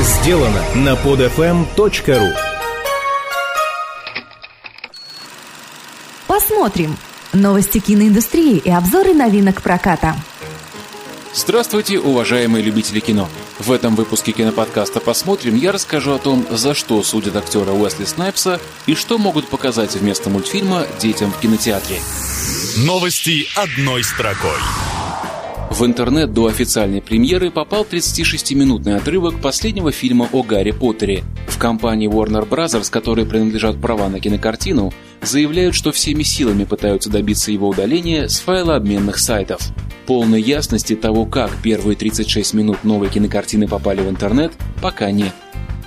сделано на podfm.ru Посмотрим. Новости киноиндустрии и обзоры новинок проката. Здравствуйте, уважаемые любители кино! В этом выпуске киноподкаста «Посмотрим» я расскажу о том, за что судят актера Уэсли Снайпса и что могут показать вместо мультфильма детям в кинотеатре. Новости одной строкой. В интернет до официальной премьеры попал 36-минутный отрывок последнего фильма о Гарри Поттере. В компании Warner Bros., которой принадлежат права на кинокартину, заявляют, что всеми силами пытаются добиться его удаления с файлообменных сайтов. Полной ясности того, как первые 36 минут новой кинокартины попали в интернет, пока нет.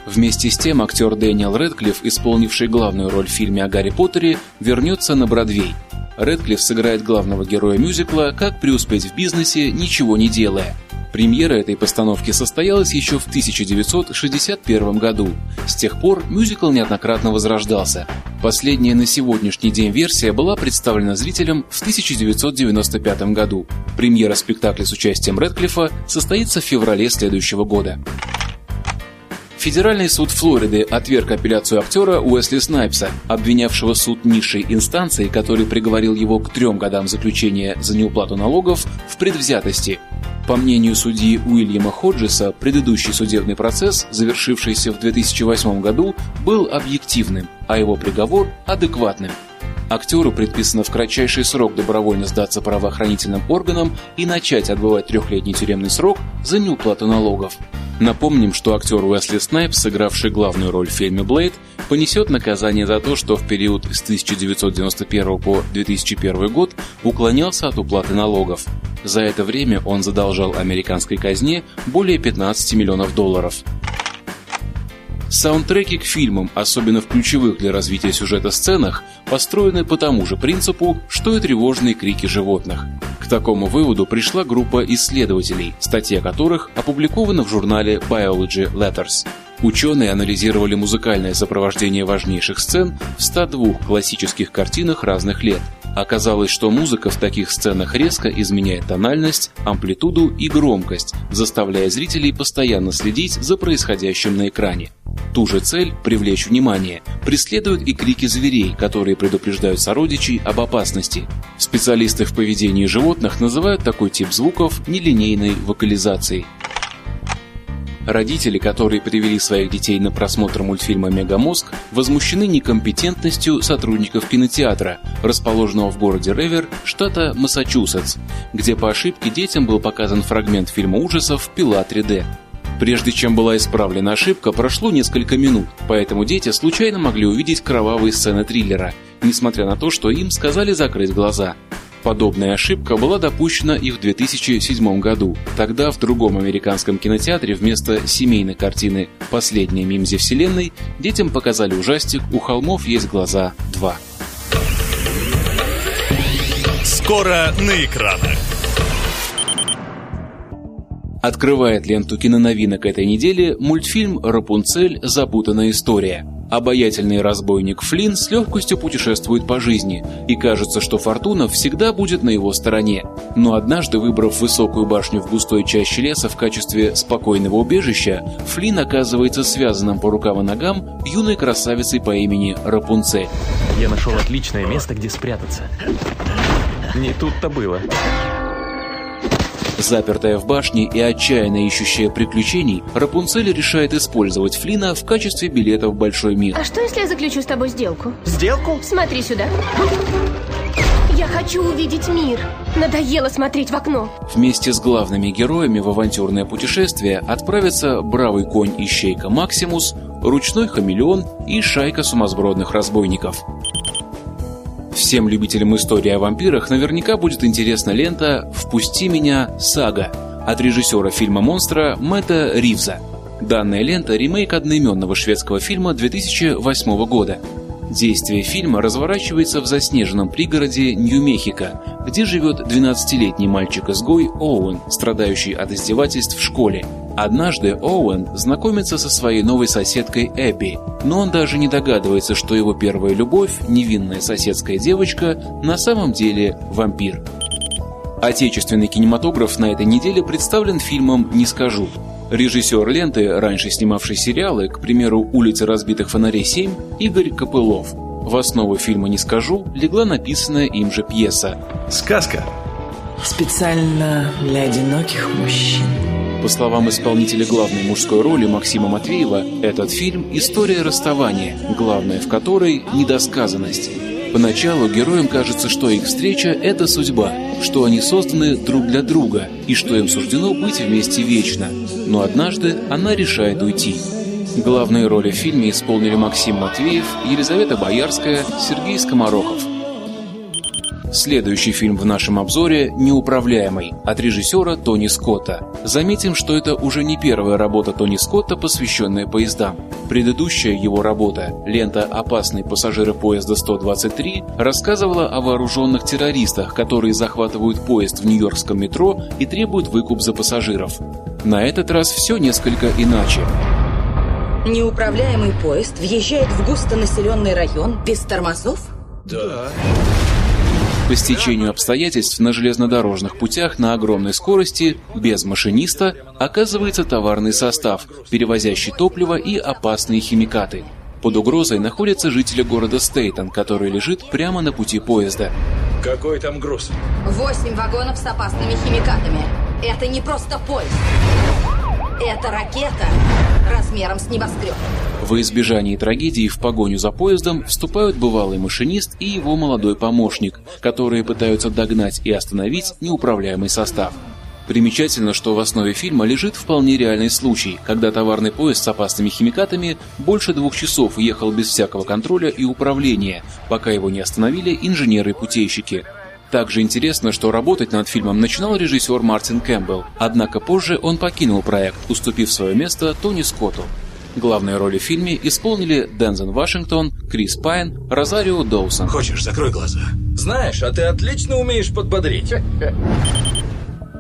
Вместе с тем актер Дэниел Рэдклифф, исполнивший главную роль в фильме о Гарри Поттере, вернется на Бродвей. Рэдклифф сыграет главного героя мюзикла «Как преуспеть в бизнесе, ничего не делая». Премьера этой постановки состоялась еще в 1961 году. С тех пор мюзикл неоднократно возрождался. Последняя на сегодняшний день версия была представлена зрителям в 1995 году. Премьера спектакля с участием Рэдклиффа состоится в феврале следующего года. Федеральный суд Флориды отверг апелляцию актера Уэсли Снайпса, обвинявшего суд низшей инстанции, который приговорил его к трем годам заключения за неуплату налогов, в предвзятости. По мнению судьи Уильяма Ходжеса, предыдущий судебный процесс, завершившийся в 2008 году, был объективным, а его приговор – адекватным. Актеру предписано в кратчайший срок добровольно сдаться правоохранительным органам и начать отбывать трехлетний тюремный срок за неуплату налогов. Напомним, что актер Уэсли Снайпс, сыгравший главную роль в фильме «Блейд», понесет наказание за то, что в период с 1991 по 2001 год уклонялся от уплаты налогов. За это время он задолжал американской казне более 15 миллионов долларов. Саундтреки к фильмам, особенно в ключевых для развития сюжета сценах, построены по тому же принципу, что и тревожные крики животных. Такому выводу пришла группа исследователей, статья которых опубликована в журнале Biology Letters. Ученые анализировали музыкальное сопровождение важнейших сцен в 102 классических картинах разных лет. Оказалось, что музыка в таких сценах резко изменяет тональность, амплитуду и громкость, заставляя зрителей постоянно следить за происходящим на экране. Ту же цель – привлечь внимание – преследуют и крики зверей, которые предупреждают сородичей об опасности. Специалисты в поведении животных называют такой тип звуков нелинейной вокализацией. Родители, которые привели своих детей на просмотр мультфильма «Мегамозг», возмущены некомпетентностью сотрудников кинотеатра, расположенного в городе Ревер, штата Массачусетс, где по ошибке детям был показан фрагмент фильма ужасов «Пила 3D». Прежде чем была исправлена ошибка, прошло несколько минут, поэтому дети случайно могли увидеть кровавые сцены триллера, несмотря на то, что им сказали закрыть глаза. Подобная ошибка была допущена и в 2007 году. Тогда в другом американском кинотеатре вместо семейной картины «Последняя мимзи вселенной» детям показали ужастик «У холмов есть глаза 2». Скоро на экранах. Открывает ленту киноновинок этой недели мультфильм «Рапунцель. Запутанная история». Обаятельный разбойник Флинн с легкостью путешествует по жизни, и кажется, что фортуна всегда будет на его стороне. Но однажды, выбрав высокую башню в густой чаще леса в качестве спокойного убежища, Флинн оказывается связанным по рукам и ногам юной красавицей по имени Рапунцель. Я нашел отличное место, где спрятаться. Не тут-то было. Запертая в башне и отчаянно ищущая приключений, Рапунцель решает использовать Флина в качестве билета в большой мир. А что, если я заключу с тобой сделку? Сделку? Смотри сюда. Я хочу увидеть мир. Надоело смотреть в окно. Вместе с главными героями в авантюрное путешествие отправятся бравый конь-ищейка Максимус, ручной хамелеон и шайка сумасбродных разбойников. Всем любителям истории о вампирах наверняка будет интересна лента «Впусти меня, сага» от режиссера фильма «Монстра» Мэтта Ривза. Данная лента – ремейк одноименного шведского фильма 2008 года. Действие фильма разворачивается в заснеженном пригороде Нью-Мехико, где живет 12-летний мальчик-изгой Оуэн, страдающий от издевательств в школе. Однажды Оуэн знакомится со своей новой соседкой Эбби, но он даже не догадывается, что его первая любовь, невинная соседская девочка, на самом деле вампир. Отечественный кинематограф на этой неделе представлен фильмом «Не скажу». Режиссер ленты, раньше снимавший сериалы, к примеру, «Улицы разбитых фонарей 7», Игорь Копылов. В основу фильма «Не скажу» легла написанная им же пьеса. Сказка. Специально для одиноких мужчин. По словам исполнителя главной мужской роли Максима Матвеева, этот фильм – история расставания, главное в которой – недосказанность. Поначалу героям кажется, что их встреча – это судьба, что они созданы друг для друга и что им суждено быть вместе вечно. Но однажды она решает уйти. Главные роли в фильме исполнили Максим Матвеев, Елизавета Боярская, Сергей Скоморохов. Следующий фильм в нашем обзоре «Неуправляемый» от режиссера Тони Скотта. Заметим, что это уже не первая работа Тони Скотта, посвященная поездам. Предыдущая его работа, лента «Опасные пассажиры поезда 123», рассказывала о вооруженных террористах, которые захватывают поезд в нью-йоркском метро и требуют выкуп за пассажиров. На этот раз все несколько иначе. Неуправляемый поезд въезжает в густонаселенный район без тормозов? Да. По стечению обстоятельств на железнодорожных путях на огромной скорости, без машиниста, оказывается товарный состав, перевозящий топливо и опасные химикаты. Под угрозой находятся жители города Стейтон, который лежит прямо на пути поезда. Какой там груз? Восемь вагонов с опасными химикатами. Это не просто поезд. Это ракета размером с небоскреб. В избежании трагедии в погоню за поездом вступают бывалый машинист и его молодой помощник, которые пытаются догнать и остановить неуправляемый состав. Примечательно, что в основе фильма лежит вполне реальный случай, когда товарный поезд с опасными химикатами больше двух часов ехал без всякого контроля и управления, пока его не остановили инженеры-путейщики. Также интересно, что работать над фильмом начинал режиссер Мартин Кэмпбелл, однако позже он покинул проект, уступив свое место Тони Скотту. Главные роли в фильме исполнили Дензен Вашингтон, Крис Пайн, Розарио Доусон. Хочешь, закрой глаза. Знаешь, а ты отлично умеешь подбодрить.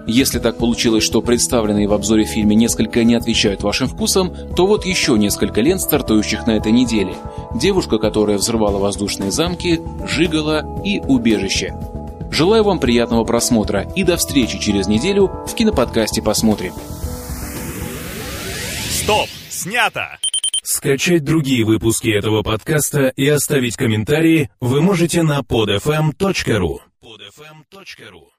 Если так получилось, что представленные в обзоре фильме несколько не отвечают вашим вкусам, то вот еще несколько лент, стартующих на этой неделе. «Девушка, которая взрывала воздушные замки», «Жигала» и «Убежище». Желаю вам приятного просмотра и до встречи через неделю в киноподкасте «Посмотрим». Стоп! Снято! Скачать другие выпуски этого подкаста и оставить комментарии вы можете на podfm.ru. podfm.ru